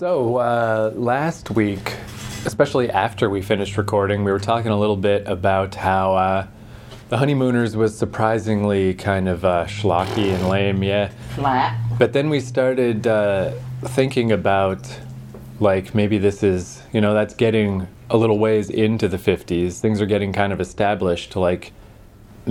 So, uh, last week, especially after we finished recording, we were talking a little bit about how uh, The Honeymooners was surprisingly kind of uh, schlocky and lame, yeah. Flat. But then we started uh, thinking about, like, maybe this is, you know, that's getting a little ways into the 50s. Things are getting kind of established, to like,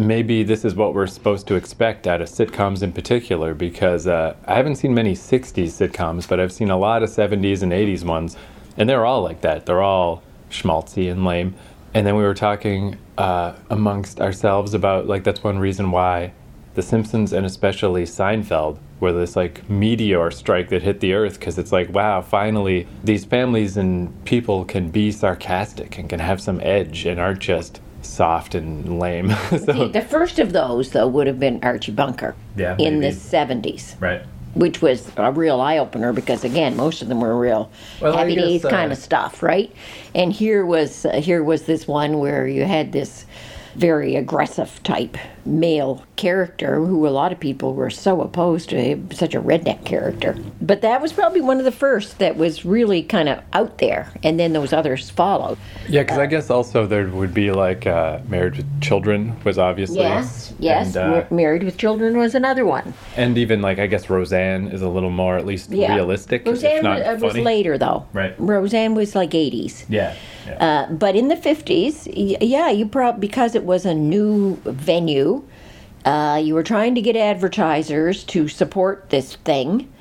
maybe this is what we're supposed to expect out of sitcoms in particular because uh, I haven't seen many 60s sitcoms, but I've seen a lot of 70s and 80s ones, and they're all like that. They're all schmaltzy and lame. And then we were talking uh, amongst ourselves about, like, that's one reason why The Simpsons and especially Seinfeld were this, like, meteor strike that hit the earth because it's like, wow, finally, these families and people can be sarcastic and can have some edge and aren't just soft and lame. so, The, the first of those, though, would have been Archie Bunker Yeah, in maybe. the 70s, right. which was a real eye opener because, again, most of them were real Well, happy guess, days uh, kind of stuff, right? And here was uh, here was this one where you had this very aggressive type male character who a lot of people were so opposed to such a redneck character. But that was probably one of the first that was really kind of out there, and then those others followed. Yeah, because I guess also there would be like uh, Married with Children was obviously. Yes, yes. And, uh, Married with Children was another one. and even like I guess Roseanne is a little more at least Yeah. realistic, Roseanne not was, uh, was later, though. Right. Roseanne was like 80s. Yeah. yeah. Uh, but in the 50s, yeah, you probably, because it was a new venue, uh, you were trying to get advertisers to support this thing.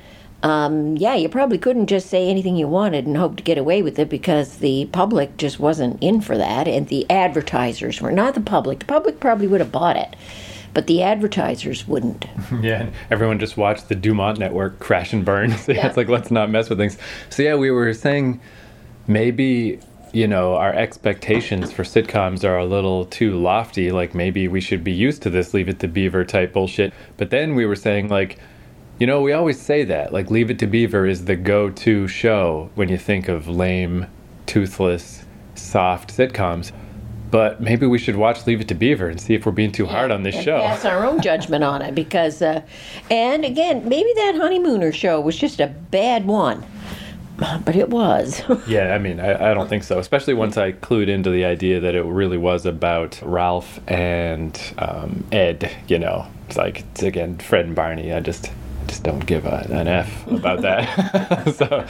Um, yeah, you probably couldn't just say anything you wanted and hope to get away with it because the public just wasn't in for that, and the advertisers were not the public. The public probably would have bought it, but the advertisers wouldn't. Yeah, everyone just watched the Dumont network crash and burn. So yeah, Yeah. it's like let's not mess with things. So yeah, we were saying maybe you know our expectations for sitcoms are a little too lofty. Like maybe we should be used to this Leave It to Beaver type bullshit. But then we were saying like. You know, we always say that. Like, Leave It to Beaver is the go to show when you think of lame, toothless, soft sitcoms. But maybe we should watch Leave It to Beaver and see if we're being too hard on this show. Pass our own judgment on it because, uh, and again, maybe that honeymooner show was just a bad one, but it was. Yeah, I mean, I, I don't think so. Especially once I clued into the idea that it really was about Ralph and um, Ed. You know, it's like it's again Fred and Barney. I just just don't give a, an f about that. so,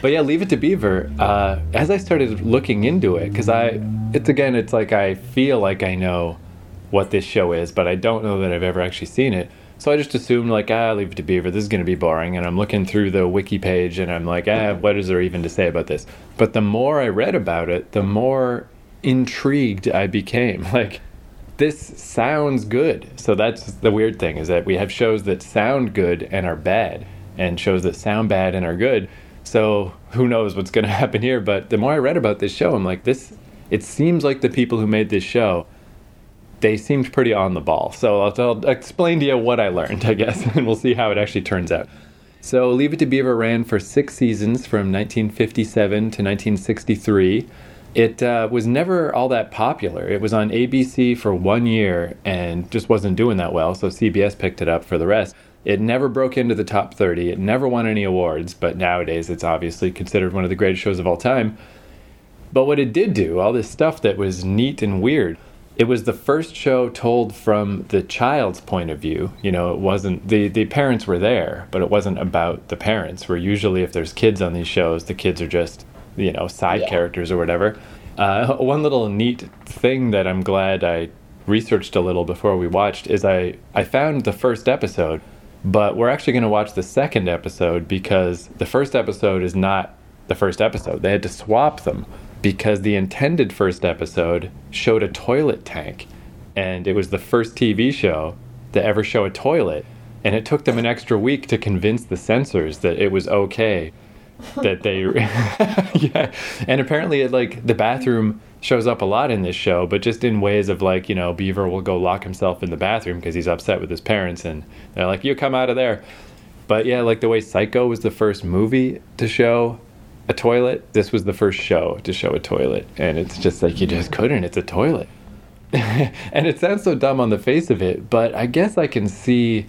but yeah, Leave It to Beaver. Uh, as I started looking into it, because I, it's again, it's like I feel like I know what this show is, but I don't know that I've ever actually seen it. So I just assumed like ah, Leave It to Beaver. This is going to be boring, and I'm looking through the wiki page, and I'm like ah, what is there even to say about this? But the more I read about it, the more intrigued I became. Like this sounds good. So that's the weird thing is that we have shows that sound good and are bad, and shows that sound bad and are good. So who knows what's going to happen here? But the more I read about this show, I'm like, this. It seems like the people who made this show, they seemed pretty on the ball. So I'll, I'll explain to you what I learned, I guess, and we'll see how it actually turns out. So Leave It to Beaver ran for six seasons from 1957 to 1963. It uh, was never all that popular. It was on ABC for one year and just wasn't doing that well, so CBS picked it up for the rest. It never broke into the top 30. It never won any awards, but nowadays it's obviously considered one of the greatest shows of all time. But what it did do, all this stuff that was neat and weird, it was the first show told from the child's point of view. You know, it wasn't the the parents were there, but it wasn't about the parents. Where usually, if there's kids on these shows, the kids are just you know side Yeah. characters or whatever. Uh, one little neat thing that I'm glad I researched a little before we watched is I I found the first episode, but we're actually going to watch the second episode because the first episode is not the first episode. They had to swap them because the intended first episode showed a toilet tank and it was the first TV show to ever show a toilet and it took them an extra week to convince the censors that it was okay that they yeah. And apparently it like the bathroom shows up a lot in this show but just in ways of like you know beaver will go lock himself in the bathroom because he's upset with his parents and they're like you come out of there. But yeah like the way psycho was the first movie to show a toilet this was the first show to show a toilet and it's just like you just couldn't it's a toilet and it sounds so dumb on the face of it but i guess i can see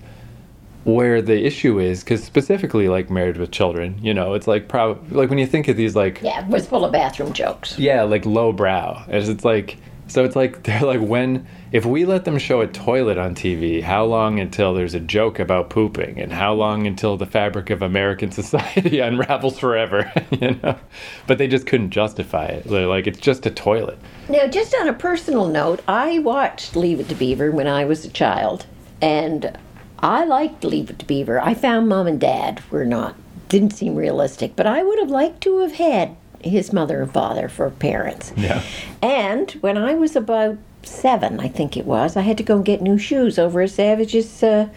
where the issue is because specifically like married with children you know it's like probably like when you think of these like Yeah, it was full of bathroom jokes. yeah like low brow as it's like so it's like they're like when if we let them show a toilet on tv how long until there's a joke about pooping? And how long until the fabric of american society unravels forever? You know? But they just couldn't justify it. They're like it's just a toilet. Now, just on a personal note, I watched Leave It to Beaver when I was a child, and I liked Leave It to Beaver. I found mom and dad were not, didn't seem realistic, but I would have liked to have had his mother and father for parents. yeah And when I was about seven, I think it was, I had to go and get new shoes over at Savage's uh,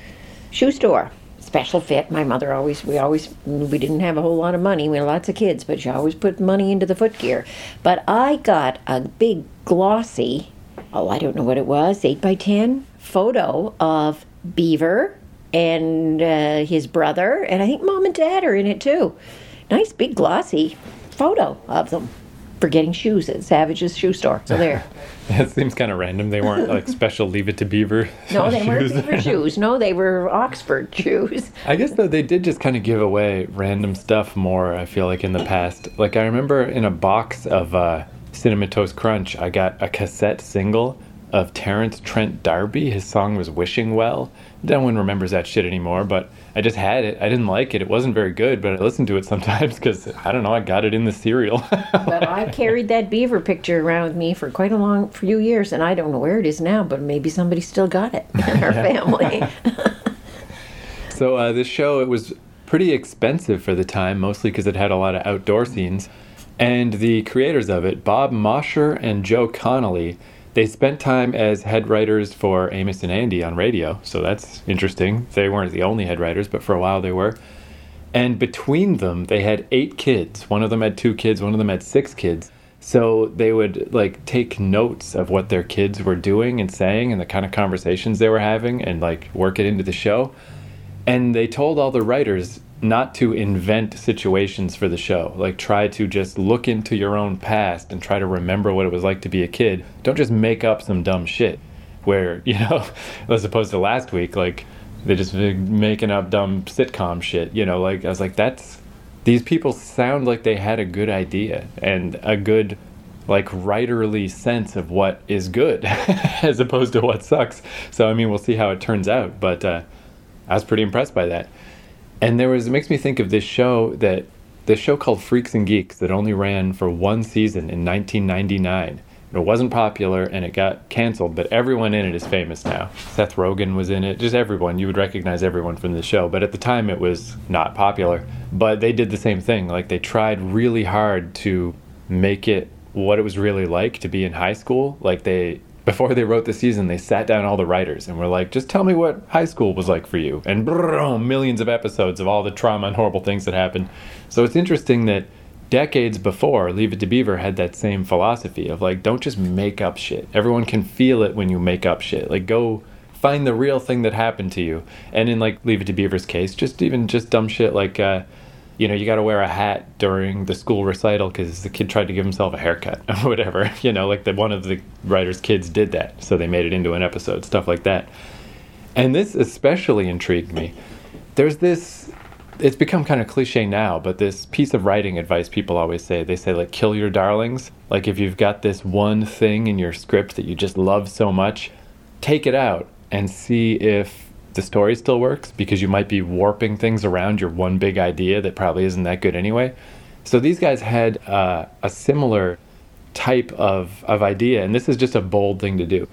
shoe store. Special fit. My mother always, we always, we didn't have a whole lot of money. We had lots of kids, but she always put money into the footgear. But I got a big glossy, oh, I don't know what it was, 8 by 10 photo of Beaver and uh, his brother, and I think mom and dad are in it too. Nice big glossy photo of them for getting shoes at Savage's shoe store. So there. it seems kind of random they weren't like special leave it to beaver No, they weren't. Beaver shoes. No, they were Oxford shoes. I guess though they did just kind of give away random stuff more. I feel like in the past, like I remember in a box of uh, Cinnamon Toast Crunch, I got a cassette single of Terence Trent D'Arby. His song was "Wishing Well." No one remembers that shit anymore, but I just had it. I didn't like it. It wasn't very good, but I listened to it sometimes because I don't know. I got it in the cereal. But I carried that beaver picture around with me for quite a long few years, and I don't know where it is now. But maybe somebody still got it in our family. So uh, this show it was pretty expensive for the time, mostly because it had a lot of outdoor scenes. And the creators of it, Bob Mosher and Joe Connolly, they spent time as head writers for Amos and Andy on radio. So that's interesting. They weren't the only head writers, but for a while they were. And between them, they had eight kids. One of them had two kids, one of them had six kids. So they would like take notes of what their kids were doing and saying and the kind of conversations they were having and like work it into the show. And they told all the writers not to invent situations for the show. Like, try to just look into your own past and try to remember what it was like to be a kid. Don't just make up some dumb shit. Where, you know, as opposed to last week, like, they just making up dumb sitcom shit. You know, like, I was like, that's. These people sound like they had a good idea and a good, like, writerly sense of what is good as opposed to what sucks. So, I mean, we'll see how it turns out. But, uh, I was pretty impressed by that. And there was it makes me think of this show that this show called Freaks and Geeks that only ran for one season in 1999. It wasn't popular and it got canceled, but everyone in it is famous now. Seth Rogen was in it, just everyone. You would recognize everyone from the show, but at the time it was not popular. But they did the same thing. Like they tried really hard to make it what it was really like to be in high school. Like they before they wrote the season, they sat down all the writers and were like, just tell me what high school was like for you. And brrr, millions of episodes of all the trauma and horrible things that happened. So it's interesting that decades before, Leave It to Beaver had that same philosophy of like, don't just make up shit. Everyone can feel it when you make up shit. Like, go find the real thing that happened to you. And in like Leave It to Beaver's case, just even just dumb shit like, uh, you know, you got to wear a hat during the school recital because the kid tried to give himself a haircut or whatever. You know, like the one of the writer's kids did that, so they made it into an episode, stuff like that. And this especially intrigued me. There's this. It's become kind of cliche now, but this piece of writing advice people always say they say, like, kill your darlings. Like, if you've got this one thing in your script that you just love so much, take it out and see if the story still works because you might be warping things around your one big idea that probably isn't that good anyway. So these guys had uh, a similar type of, of idea, and this is just a bold thing to do.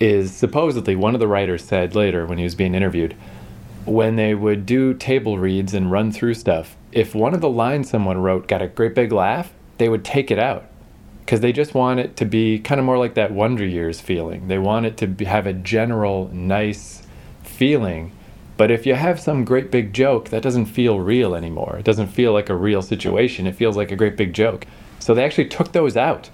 Is supposedly one of the writers said later when he was being interviewed, when they would do table reads and run through stuff, if one of the lines someone wrote got a great big laugh, they would take it out because they just want it to be kind of more like that Wonder Years feeling. They want it to be, have a general nice feeling. But if you have some great big joke, that doesn't feel real anymore. It doesn't feel like a real situation. It feels like a great big joke. So they actually took those out.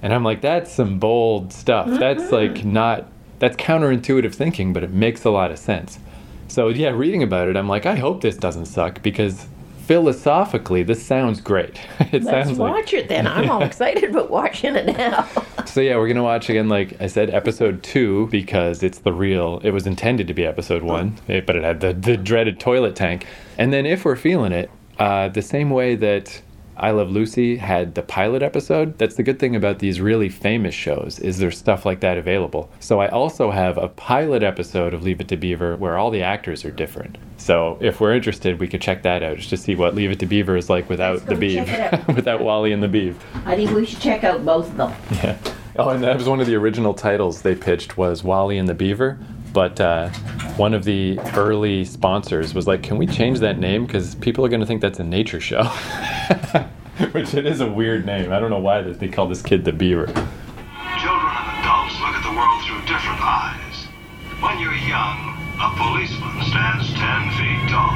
And I'm like, that's some bold stuff. Mm-hmm. That's like not, that's counterintuitive thinking, but it makes a lot of sense. So yeah, reading about it, I'm like, I hope this doesn't suck because philosophically, this sounds great. it Let's sounds like watch it then. I'm all excited about watching it now. So yeah, we're gonna watch again. Like I said, episode two because it's the real. It was intended to be episode one, eh, but it had the the dreaded toilet tank. And then if we're feeling it, uh, the same way that I Love Lucy had the pilot episode. That's the good thing about these really famous shows is there's stuff like that available. So I also have a pilot episode of Leave It to Beaver where all the actors are different. So if we're interested, we could check that out just to see what Leave It to Beaver is like without the go check it Beav, without Wally and the Beav. I think we should check out both of them. Yeah. Oh, and that was one of the original titles they pitched was Wally and the Beaver. But uh, one of the early sponsors was like, "Can we change that name? Because people are going to think that's a nature show." Which it is a weird name. I don't know why they call this kid the Beaver. Children and adults look at the world through different eyes. When you're young, a policeman stands 10 feet tall.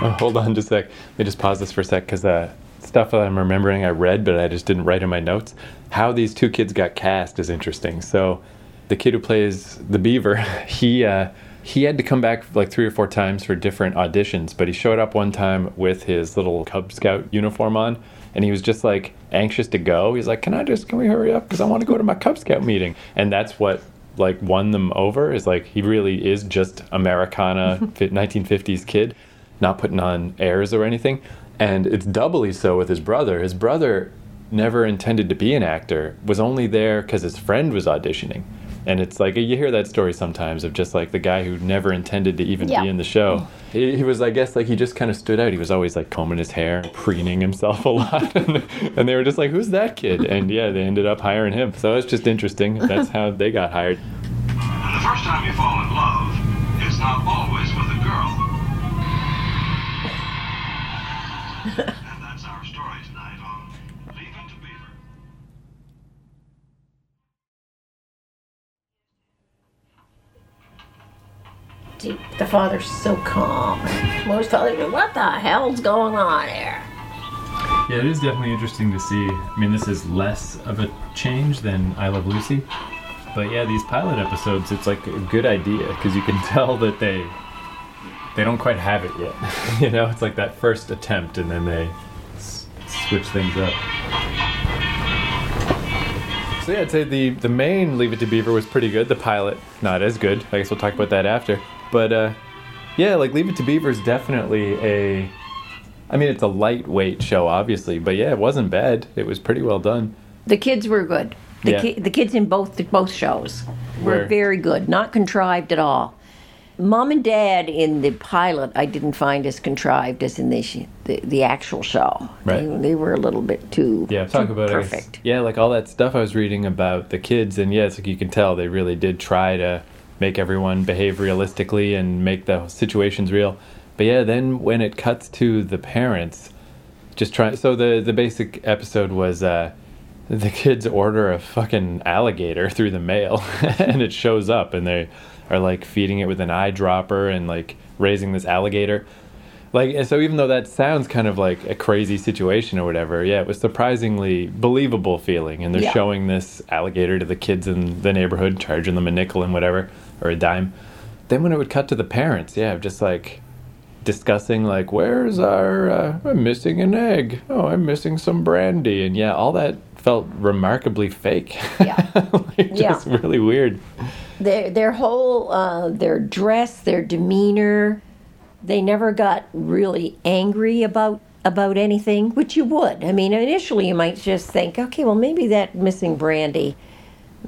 Oh, hold on just a sec. Let me just pause this for a sec because uh, stuff that I'm remembering I read, but I just didn't write in my notes. How these two kids got cast is interesting. So, the kid who plays the Beaver, he uh, he had to come back like three or four times for different auditions, but he showed up one time with his little Cub Scout uniform on, and he was just like anxious to go. He's like, "Can I just can we hurry up because I want to go to my Cub Scout meeting?" And that's what like won them over is like he really is just Americana 1950s kid, not putting on airs or anything. And it's doubly so with his brother. His brother never intended to be an actor, was only there because his friend was auditioning. And it's like you hear that story sometimes of just like the guy who never intended to even Yeah. be in the show. He, he was, I guess, like he just kind of stood out. He was always like combing his hair, preening himself a lot, and, and they were just like, "Who's that kid?" And yeah, they ended up hiring him. So it's just interesting. That's how they got hired. The first time you fall in The father's so calm. Most fathers what the hell's going on here? Yeah, it is definitely interesting to see. I mean, this is less of a change than I Love Lucy. But yeah, these pilot episodes, it's like a good idea because you can tell that they they don't quite have it yet. you know, it's like that first attempt and then they s- switch things up. So yeah, I'd say the the main Leave It to Beaver was pretty good. The pilot, not as good. I guess we'll talk about that after. But uh, yeah, like Leave It to Beaver is definitely a. I mean, it's a lightweight show, obviously, but yeah, it wasn't bad. It was pretty well done. The kids were good. The, Yeah. ki- the kids in both both shows were Were- very good, not contrived at all. Mom and Dad in the pilot, I didn't find as contrived as in the sh- the, the actual show. Right. They, they were a little bit too Yeah, talk about perfect. yeah, like all that stuff I was reading about the kids, and yeah, it's like you can tell they really did try to make everyone behave realistically and make the situations real. But yeah, then when it cuts to the parents, just trying. So the the basic episode was uh, the kids order a fucking alligator through the mail, and it shows up, and they are like feeding it with an eyedropper and like raising this alligator. Like, so even though that sounds kind of like a crazy situation or whatever, yeah, it was surprisingly believable feeling. And they're Yeah. showing this alligator to the kids in the neighborhood, charging them a nickel and whatever, or a dime. Then when it would cut to the parents, yeah, just like discussing like, where's our, uh, I'm missing an egg. Oh, I'm missing some brandy. And yeah, all that felt remarkably fake. Yeah. like, Yeah. really weird. Their their whole uh, their dress, their demeanor, they never got really angry about about anything, which you would. I mean, initially you might just think, okay, well maybe that missing brandy,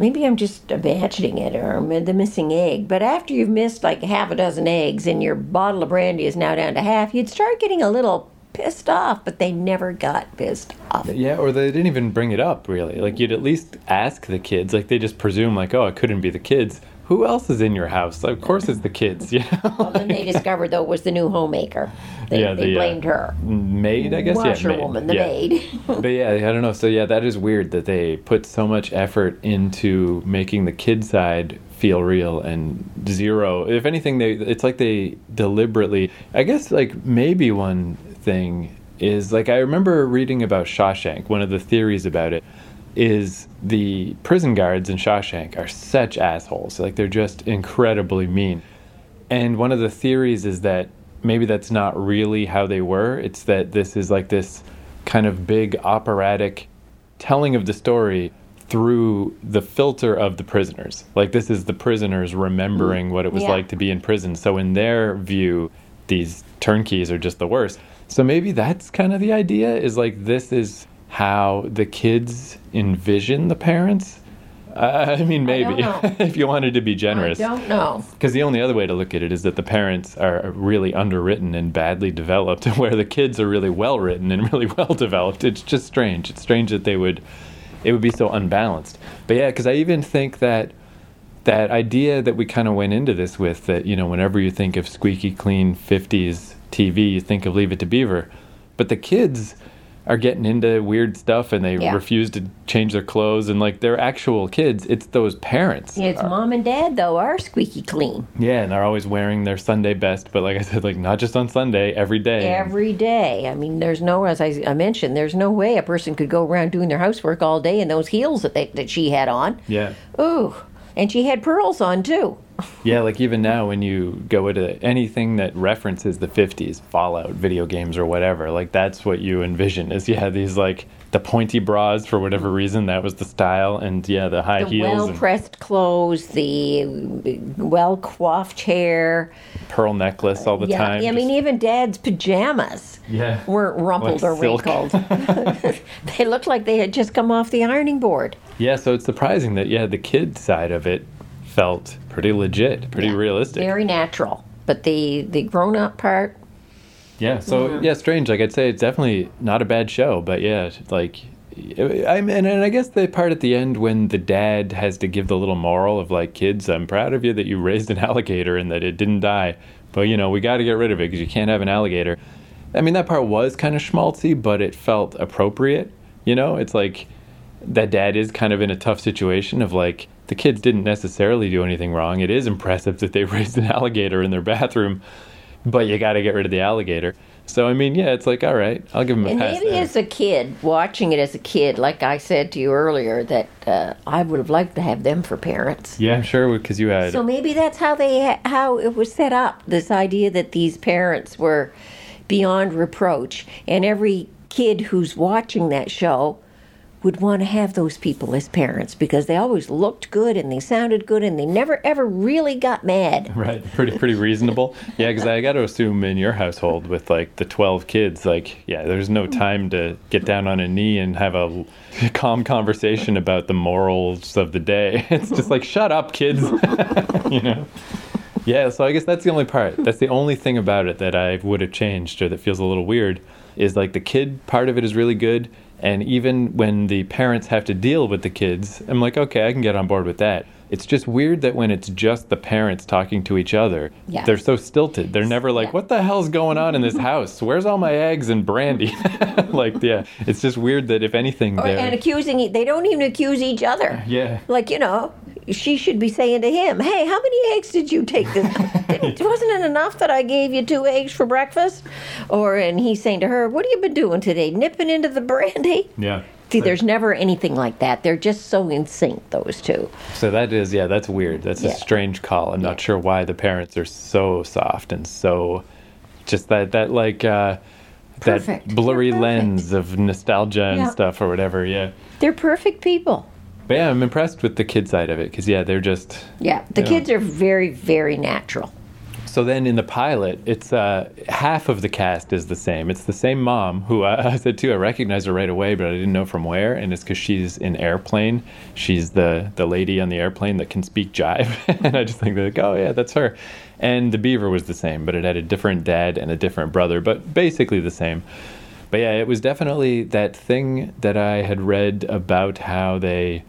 maybe I'm just imagining it, or the missing egg. But after you've missed like half a dozen eggs and your bottle of brandy is now down to half, you'd start getting a little pissed off. But they never got pissed off. Yeah, or they didn't even bring it up really. Like you'd at least ask the kids. Like they just presume like, oh, it couldn't be the kids. Who else is in your house? Of course it's the kids. You know, Well, then they discovered though it was the new homemaker. They, Yeah, they the, uh, blamed her. maid. I guess yeah, maid. washerwoman, the yeah. maid. but yeah, I don't know. So yeah, that is weird that they put so much effort into making the kid side feel real and zero. If anything, they it's like they deliberately. I guess like maybe one thing is like I remember reading about Shawshank. One of the theories about it is the prison guards in Shawshank are such assholes. Like they're just incredibly mean. And one of the theories is that maybe that's not really how they were. It's that this is like this kind of big operatic telling of the story through the filter of the prisoners. Like this is the prisoners remembering what it was Yeah. like to be in prison. So in their view, these turnkeys are just the worst. So maybe that's kind of the idea is like this is how the kids envision the parents. Uh, I mean, I maybe know. if you wanted to be generous. I don't know. Because the only other way to look at it is that the parents are really underwritten and badly developed, where the kids are really well written and really well developed. It's just strange. It's strange that they would, it would be so unbalanced. But yeah, because I even think that that idea that we kind of went into this with that you know whenever you think of squeaky clean 50s TV, you think of Leave It to Beaver, but the kids are getting into weird stuff and they Yeah. refuse to change their clothes and like they're actual kids. It's those parents. Yeah, it's uh, mom and dad though are squeaky clean Yeah, and they're always wearing their Sunday best, but like I said, like not just on Sunday, every day. every day. I mean, there's no, as I, I mentioned, there's no way a person could go around doing their housework all day in those heels that they, that she had on. yeah. Ooh, and she had pearls on too. Yeah, like even now when you go into anything that references the 50s, Fallout, video games or whatever, like that's what you envision is yeah, these like the pointy bras for whatever mm. reason, that was the style and yeah, the high The heels well pressed clothes, the well coiffed hair. pearl necklace all the yeah, time. I mean, even Dad's pajamas yeah. weren't rumpled Like or silk. wrinkled. they looked like they had just come off the ironing board. Yeah, so it's surprising that yeah, the kid side of it felt pretty legit, pretty Yeah, realistic. Very natural. But the the grown up part, Yeah, so yeah, strange. Like I'd say it's definitely not a bad show, but yeah, like I mean, and I guess the part at the end when the dad has to give the little moral of like, kids, I'm proud of you that you raised an alligator and that it didn't die, but you know we got to get rid of it because you can't have an alligator. I mean, that part was kind of schmaltzy, but it felt appropriate. You know, it's like that dad is kind of in a tough situation of like the kids didn't necessarily do anything wrong. It is impressive that they raised an alligator in their bathroom, but you got to get rid of the alligator. So I mean, yeah, it's like all right, I'll give him a and pass. maybe there. as a kid, watching it as a kid, like I said to you earlier, that uh, I would have liked to have them for parents. yeah, I'm sure because you had So maybe that's how they how it was set up. This idea that these parents were beyond reproach, and every kid who's watching that show would want to have those people as parents because they always looked good and they sounded good and they never ever really got mad. Right, pretty pretty reasonable. Yeah, because I got to assume in your household with like the twelve kids, like yeah, there's no time to get down on a knee and have a calm conversation about the morals of the day. It's just like shut up, kids. you know. Yeah, so I guess that's the only part. That's the only thing about it that I would have changed or that feels a little weird is like the kid part of it is really good. And even when the parents have to deal with the kids, I'm like, okay, I can get on board with that. It's just weird that when it's just the parents talking to each other, Yeah. they're so stilted. They're never like, Yeah. what the hell's going on in this house? Where's all my eggs and brandy? like, yeah, it's just weird that if anything, Or, they're. and accusing they don't even accuse each other. yeah. Like you know, she should be saying to him, "Hey, how many eggs did you take? This wasn't it enough that I gave you two eggs for breakfast?" Or and he's saying to her, "What have you been doing today? Nipping into the brandy?" Yeah. See, there's never anything like that. They're just so in sync, those two. So that is, yeah, that's weird. That's Yeah. a strange call. I'm not sure why the parents are so soft and so just that that like uh, that blurry lens of nostalgia and Yeah. stuff or whatever. Yeah, They're perfect people. But yeah, I'm impressed with the kid side of it because yeah, they're just Yeah, the kids are very, very natural. So then in the pilot, it's uh, half of the cast is the same. It's the same mom who I, I said too. I recognized her right away, but I didn't know from where. And it's because she's in airplane. She's the the lady on the airplane that can speak jive. and I just think like, oh yeah, that's her. And the beaver was the same, but it had a different dad and a different brother, but basically the same. But yeah, it was definitely that thing that I had read about how they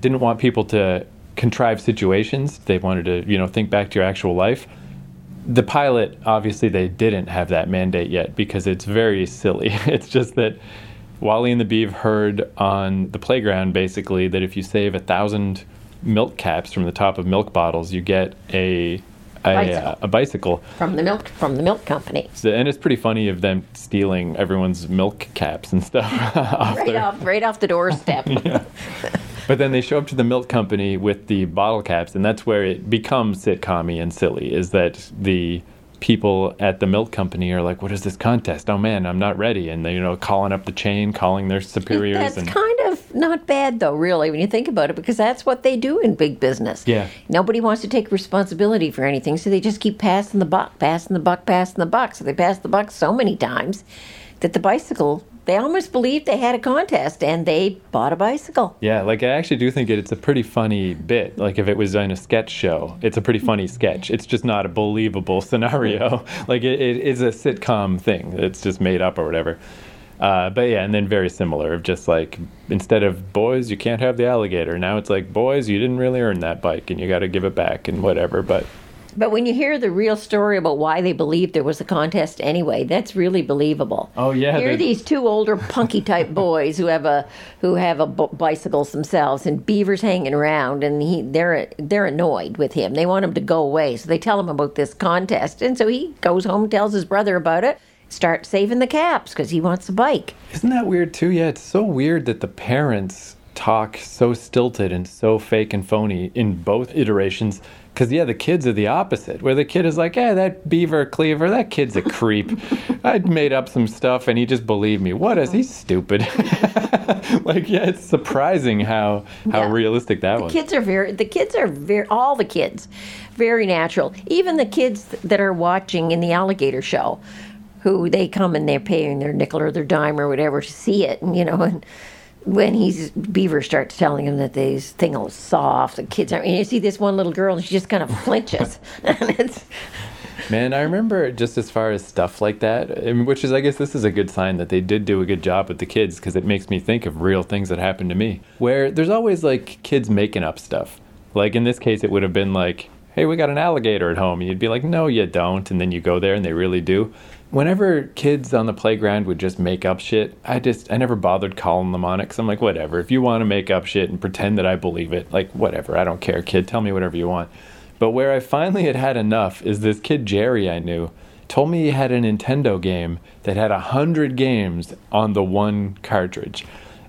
didn't want people to contrive situations. They wanted to, you know, think back to your actual life the pilot obviously they didn't have that mandate yet because it's very silly it's just that wally and the beav heard on the playground basically that if you save a thousand milk caps from the top of milk bottles you get a a Bicycle. a bicycle From the milk from the milk company. so, and it's pretty funny of them stealing everyone's milk caps and stuff off Right their off right off the doorstep. But then they show up to the milk company with the bottle caps, and that's where it becomes sitcommy and silly. Is that the people at the milk company are like, "What is this contest? Oh man, I'm not ready," and they you know calling up the chain, calling their superiors, That's and kind of not bad though, really, when you think about it, because that's what they do in big business. Yeah. Nobody wants to take responsibility for anything, so they just keep passing the buck, passing the buck, passing the buck. So they pass the buck so many times that the bicycle, they almost believed they had a contest and they bought a bicycle. Yeah, like I actually do think it, it's a pretty funny bit. Like if it was in a sketch show, it's a pretty funny sketch. It's just not a believable scenario. Like it, it is a sitcom thing. It's just made up or whatever. Uh, but yeah, and then very similar of just like instead of boys, you can't have the alligator. Now it's like boys, you didn't really earn that bike, and you got to give it back and whatever. But But when you hear the real story about why they believed there was a contest anyway, that's really believable. Oh, yeah, here are these two older punky type boys who have a who have a b- bicycles themselves, and Beaver's hanging around, and he they're they're annoyed with him. They want him to go away, so they tell him about this contest, and so he goes home, tells his brother about it, start saving the caps because he wants a bike. Isn't that weird too? Yeah, it's so weird that the parents talk so stilted and so fake and phony in both iterations. Because yeah, the kids are the opposite. Where the kid is like, "Yeah, that Beaver Cleaver, that kid's a creep. I'd made up some stuff and he just believed me. What is he stupid?" like, yeah, it's surprising how how Yeah. realistic that was. Kids are very the kids are very all the kids very natural. Even the kids that are watching in the alligator show, who they come and they're paying their nickel or their dime or whatever to see it, and you know, and when he's Beaver starts telling him that these thing is soft, the kids are. And you see this one little girl, and she just kind of flinches, and it's Man, I remember just as far as stuff like that, which is, I guess, this is a good sign that they did do a good job with the kids because it makes me think of real things that happened to me. Where there's always like kids making up stuff. Like in this case, it would have been like, hey, we got an alligator at home. And you'd be like, no, you don't. And then you go there and they really do. Whenever kids on the playground would just make up shit, I just, I never bothered calling them on it because I'm like, whatever. If you want to make up shit and pretend that I believe it, like, whatever. I don't care, kid. Tell me whatever you want. But where I finally had had enough is this kid Jerry I knew told me he had a Nintendo game that had a hundred games on the one cartridge.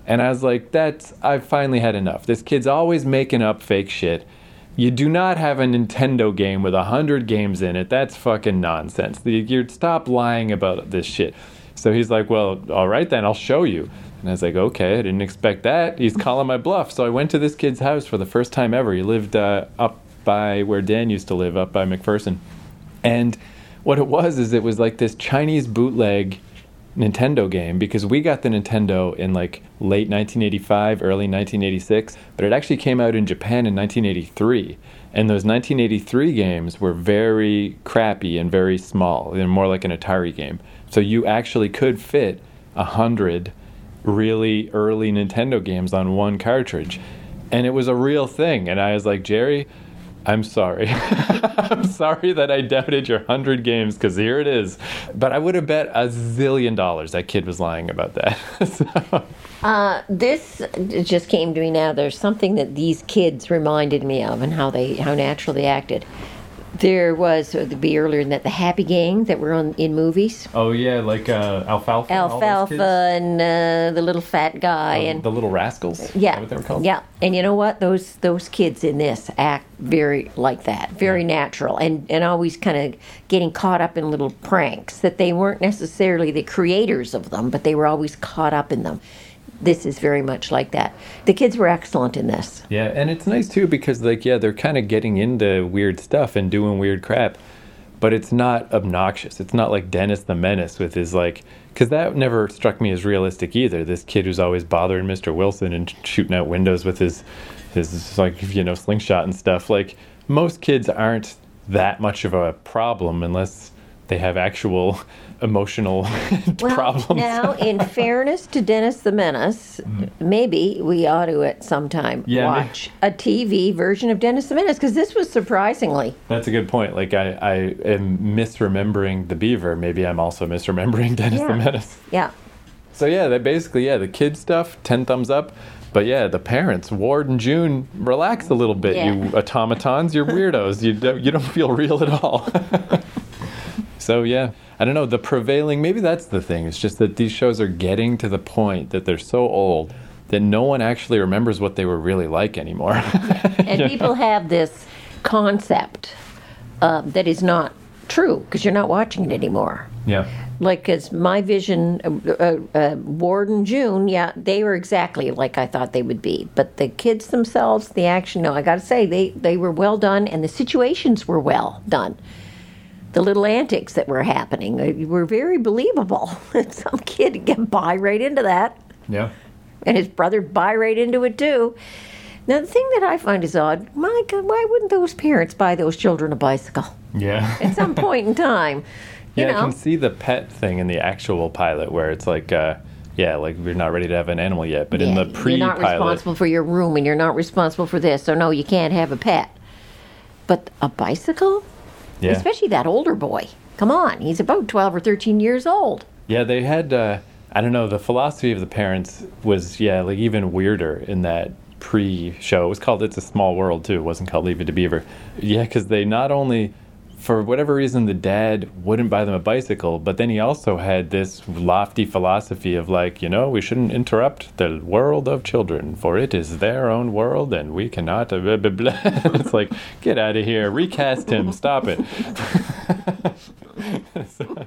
And I was like, that's I've finally had enough. This kid's always making up fake shit. You do not have a Nintendo game with a hundred games in it. That's fucking nonsense. You you stop lying about this shit. So he's like, well, all right then, I'll show you. And I was like, okay, I didn't expect that. He's calling my bluff. So I went to this kid's house for the first time ever. He lived uh, up by where Dan used to live, up by McPherson. And what it was is it was like this Chinese bootleg Nintendo game because we got the Nintendo in like late 1985, early 1986, but it actually came out in Japan in 1983. And those 1983 games were very crappy and very small. They're more like an Atari game. So you actually could fit a hundred really early Nintendo games on one cartridge. And it was a real thing. And I was like, Jerry, I'm sorry. I'm sorry that I doubted your 100 games because here it is. But I would have bet a zillion dollars that kid was lying about that. so, Uh, this just came to me now. There's something that these kids reminded me of, and how they how natural they acted. There was uh, to be earlier than that the Happy Gang that were on in movies. oh, yeah, like uh, Alfalfa. and all Alfalfa kids? Oh, and uh, the little fat guy The, and the Little Rascals? Yeah, what they were called? yeah. And you know what? Those those kids in this act very like that, very natural, and and always kind of getting caught up in little pranks that they weren't necessarily the creators of them, but they were always caught up in them. This is very much like that. The kids were excellent in this. Yeah, and it's nice too because like yeah, they're kind of getting into weird stuff and doing weird crap, but it's not obnoxious. It's not like Dennis the Menace with his like cuz that never struck me as realistic either. This kid who's always bothering Mr. Wilson and shooting out windows with his his like you know slingshot and stuff. Like most kids aren't that much of a problem unless they have actual emotional Well, problems. now, in fairness to Dennis the Menace, mm-hmm. maybe we ought to at some time Yeah, watch a TV version of Dennis the Menace because this was surprisingly. That's a good point. Like I, I am misremembering the beaver. Maybe I'm also misremembering Dennis the Menace. Yeah. So yeah, that basically yeah, the kid stuff, ten thumbs up. But yeah, the parents, Ward and June, relax a little bit, Yeah. you automatons. You're weirdos. you don't, you don't feel real at all. So yeah, I don't know. The prevailing, maybe that's the thing. It's just that these shows are getting to the point that they're so old that no one actually remembers what they were really like anymore. And people have this concept um, that is not true because you're not watching it anymore. Yeah. Like, as my vision, uh, uh, uh, Ward and June, yeah, they were exactly like I thought they would be. But the kids themselves, the action, no, I got to say, they, they were well done, and the situations were well done. The little antics that were happening uh, were very believable. Some kid get by right into that, Yeah. and his brother buy right into it too. Now, the thing that I find is odd, my God, why wouldn't those parents buy those children a bicycle Yeah. at some point in time? You yeah, I can see the pet thing in the actual pilot where it's like, uh, yeah, like we're not ready to have an animal yet, but in Yeah, the you're not responsible for your room and you're not responsible for this so no you can't have a pet but a bicycle yeah, especially that older boy come on he's about 12 or 13 years old yeah, they had. Uh, I don't know. The philosophy of the parents was, yeah, like even weirder in that pre-show. It was called "It's a Small World" too. It wasn't called "Leave It to Beaver." Yeah, because they not only, for whatever reason, the dad wouldn't buy them a bicycle, but then he also had this lofty philosophy of like, you know, we shouldn't interrupt the world of children, for it is their own world, and we cannot. uh, Blah, blah, blah. it's like, get out of here, recast him, stop it.